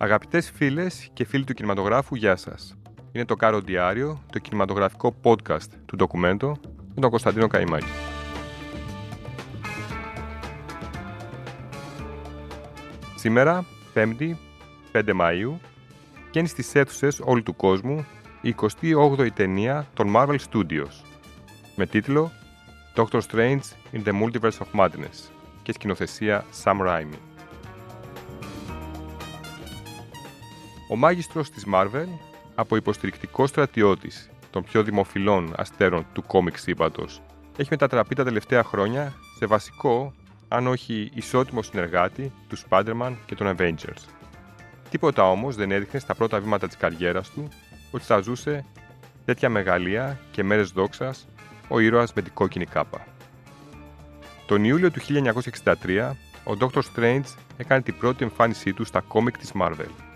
Αγαπητές φίλες και φίλοι του κινηματογράφου, γεια σας. Είναι το Κάρο Διάριο, το κινηματογραφικό podcast του ντοκουμέντο με τον Κωνσταντίνο Καϊμάκη. Σήμερα, 5η, 5 Μαΐου, βγαίνει στις αίθουσες όλου του κόσμου η 28η ταινία των Marvel Studios με τίτλο Doctor Strange in the Multiverse of Madness και σκηνοθεσία Sam Raimi. Ο μάγιστρος της Marvel, από υποστηρικτικό στρατιώτης των πιο δημοφιλών αστέρων του κόμικ σύμπαντος, έχει μετατραπεί τα τελευταία χρόνια σε βασικό, αν όχι ισότιμο συνεργάτη τους Spider-Man και των Avengers. Τίποτα όμως δεν έδειχνε στα πρώτα βήματα της καριέρας του ότι θα ζούσε τέτοια μεγαλεία και μέρες δόξας ο ήρωας με την κόκκινη κάπα. Τον Ιούλιο του 1963, ο Dr. Strange έκανε την πρώτη εμφάνισή του στα κόμικ της Marvel,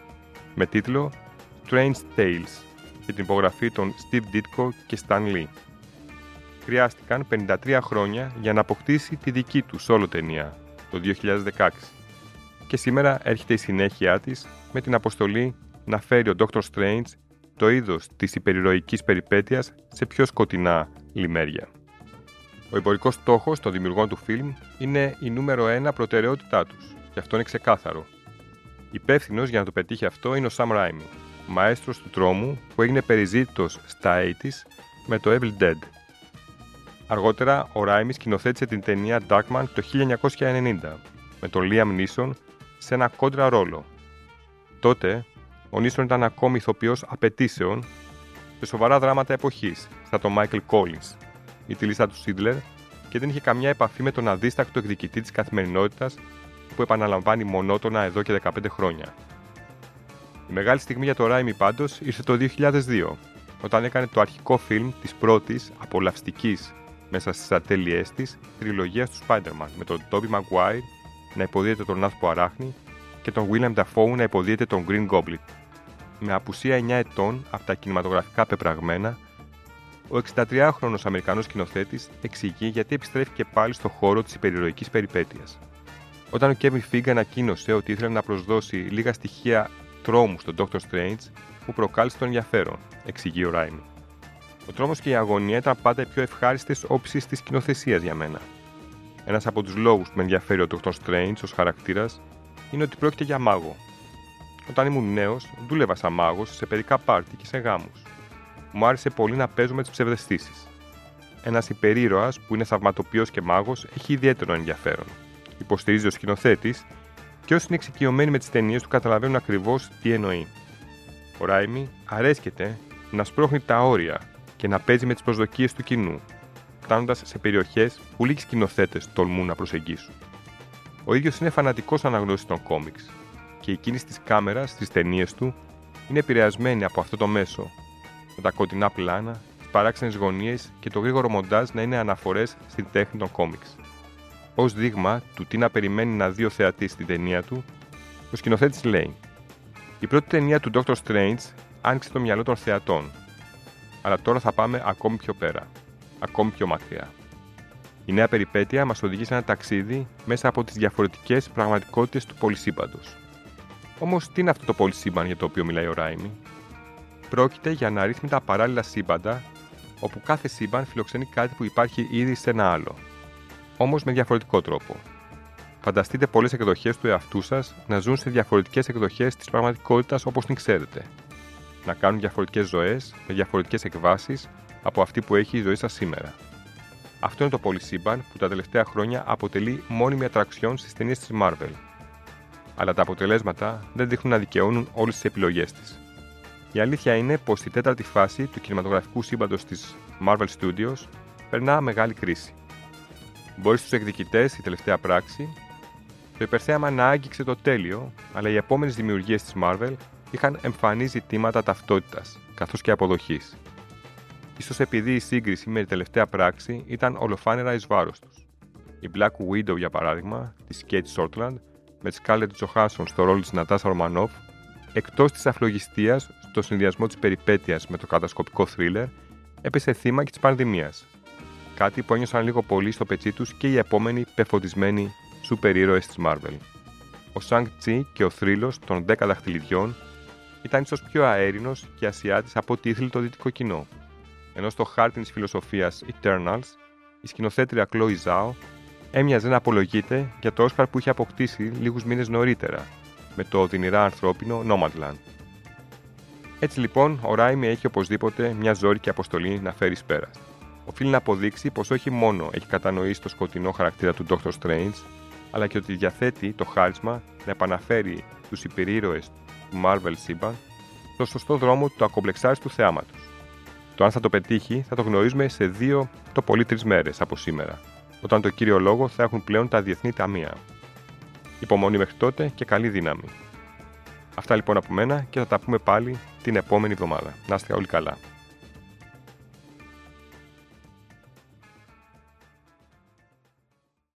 με τίτλο Strange Tales και την υπογραφή των Steve Ditko και Stan Lee. Χρειάστηκαν 53 χρόνια για να αποκτήσει τη δική του solo ταινία, το 2016. Και σήμερα έρχεται η συνέχεια της με την αποστολή να φέρει ο Dr. Strange το είδος της υπερηρωικής περιπέτειας σε πιο σκοτεινά λιμέρια. Ο εμπορικός στόχος των δημιουργών του φιλμ είναι η νούμερο ένα προτεραιότητά τους, και αυτό είναι ξεκάθαρο. Υπεύθυνος για να το πετύχει αυτό είναι ο Sam Raimi, μαέστρος του τρόμου που έγινε περιζήτητος στα 80s με το Evil Dead. Αργότερα, ο Raimi σκηνοθέτησε την ταινία Darkman το 1990 με τον Liam Neeson σε ένα κόντρα ρόλο. Τότε, ο Neeson ήταν ακόμη ηθοποιός απαιτήσεων σε σοβαρά δράματα εποχής, σαν τον Michael Collins, ή τη λίστα του Σίτλερ και δεν είχε καμιά επαφή με τον αδίστακτο εκδικητή της καθημερινότητας που επαναλαμβάνει μονότονα εδώ και 15 χρόνια. Η μεγάλη στιγμή για το Ράιμι πάντως ήρθε το 2002, όταν έκανε το αρχικό φιλμ της πρώτης απολαυστικής μέσα στις ατέλειές της τριλογίας του Spider-Man με τον Tobey Maguire να υποδίεται τον Νάθπο Αράχνη και τον William Dafoe να υποδίεται τον Green Goblin. Με απουσία 9 ετών από τα κινηματογραφικά πεπραγμένα, ο 63χρονο Αμερικανός σκηνοθέτης εξηγεί γιατί επιστρέφει και πάλι στο χώρο της υπερηρωικής περιπέτειας. Όταν ο Kevin Feige ανακοίνωσε ότι ήθελε να προσδώσει λίγα στοιχεία τρόμου στον Doctor Strange, μου προκάλεσε τον ενδιαφέρον, εξηγεί ο Ράιμι. Ο τρόμος και η αγωνία ήταν πάντα οι πιο ευχάριστες όψεις της σκηνοθεσία για μένα. Ένας από τους λόγους που με ενδιαφέρει ο Doctor Strange ως χαρακτήρας είναι ότι πρόκειται για μάγο. Όταν ήμουν νέος, δούλευα σαν μάγος σε παιδικά πάρτι και σε γάμους μου άρεσε πολύ να παίζω με τις ψευδεστήσεις. Ένας υπερήρωας που είναι θαυματοποιός και μάγος έχει ιδιαίτερο ενδιαφέρον. Υποστηρίζει ο σκηνοθέτης και όσοι είναι εξοικειωμένοι με τις ταινίες του καταλαβαίνουν ακριβώς τι εννοεί. Ο Ράιμι αρέσκεται να σπρώχνει τα όρια και να παίζει με τις προσδοκίες του κοινού, φτάνοντας σε περιοχές που λίγοι σκηνοθέτες τολμούν να προσεγγίσουν. Ο ίδιος είναι φανατικός αναγνώστης των κόμιξ και η κίνηση της κάμερας στις ταινίες του είναι επηρεασμένη από αυτό το μέσο με τα κοντινά πλάνα, τις παράξενες γωνίες και το γρήγορο μοντάζ να είναι αναφορές στην τέχνη των κόμιξ. Ω δείγμα του τι να περιμένει να δει ο θεατή στην ταινία του, ο σκηνοθέτης λέει: Η πρώτη ταινία του Doctor Strange άνοιξε το μυαλό των θεατών. Αλλά τώρα θα πάμε ακόμη πιο πέρα, ακόμη πιο μακριά. Η νέα περιπέτεια μας οδηγεί σε ένα ταξίδι μέσα από τις διαφορετικές πραγματικότητες του πολυσύμπαντος. Όμως, τι είναι αυτό το πολυσύμπαν για το οποίο μιλάει ο Ράιμι, Πρόκειται για αναρρύθμιτα παράλληλα σύμπαντα, όπου κάθε σύμπαν φιλοξενεί κάτι που υπάρχει ήδη σε ένα άλλο. Όμως με διαφορετικό τρόπο. Φανταστείτε πολλές εκδοχές του εαυτού σας να ζουν σε διαφορετικές εκδοχές της πραγματικότητας όπως την ξέρετε. Να κάνουν διαφορετικές ζωές με διαφορετικές εκβάσεις από αυτή που έχει η ζωή σας σήμερα. Αυτό είναι το πολυσύμπαν που τα τελευταία χρόνια αποτελεί μόνιμη ατραξιόν στις ταινίες της Marvel. Αλλά τα αποτελέσματα δεν δείχνουν να δικαιώνουν όλες τις επιλογές της. Η αλήθεια είναι πως η τέταρτη φάση του κινηματογραφικού σύμπαντος της Marvel Studios περνά μεγάλη κρίση. Μπορείς στους εκδικητές η τελευταία πράξη, το υπερθέαμα να άγγιξε το τέλειο, αλλά οι επόμενες δημιουργίες της Marvel είχαν εμφανεί ζητήματα ταυτότητας καθώς και αποδοχής. Ίσως επειδή η σύγκριση με τη τελευταία πράξη ήταν ολοφάνερα εις βάρος τους. Η Black Widow, για παράδειγμα, της Kate Shortland, με τη Scarlett Johansson στο ρόλο της Νατάσα Ρωμανόφ, εκτός της αφλογιστίας στο συνδυασμό της περιπέτειας με το κατασκοπικό θρίλερ, έπεσε θύμα και της πανδημίας. Κάτι που ένιωσαν λίγο πολύ στο πετσί τους και οι επόμενοι πεφωτισμένοι σούπερ ήρωες της Marvel. ο Σανγκ Τσι και ο θρύλος των 10 δαχτυλιδιών ήταν ίσως πιο αέρινος και ασιάτης από ό,τι ήθελε το δυτικό κοινό. Ενώ στο χάρτη της φιλοσοφίας Eternals, η σκηνοθέτρια Chloe Zhao έμοιαζε να απολογείται για το Όσκαρ που είχε αποκτήσει λίγους μήνες νωρίτερα, με το οδυνηρά ανθρώπινο Nomadland. Έτσι λοιπόν, ο Ράιμι έχει οπωσδήποτε μια ζώρικη αποστολή να φέρει πέρας. Οφείλει να αποδείξει πως όχι μόνο έχει κατανοήσει το σκοτεινό χαρακτήρα του Dr. Strange, αλλά και ότι διαθέτει το χάρισμα να επαναφέρει τους υπερήρωες του Marvel σύμπαν στο σωστό δρόμο του ακομπλεξάριστου θεάματος. Το αν θα το πετύχει θα το γνωρίζουμε σε δύο το πολύ τρεις μέρες από σήμερα, όταν το κύριο λόγο θα έχουν πλέον τα διεθνή ταμεία. Υπομονή μέχρι τότε και καλή δύναμη. Αυτά λοιπόν από μένα και θα τα πούμε πάλι την επόμενη εβδομάδα. Να είστε όλοι καλά.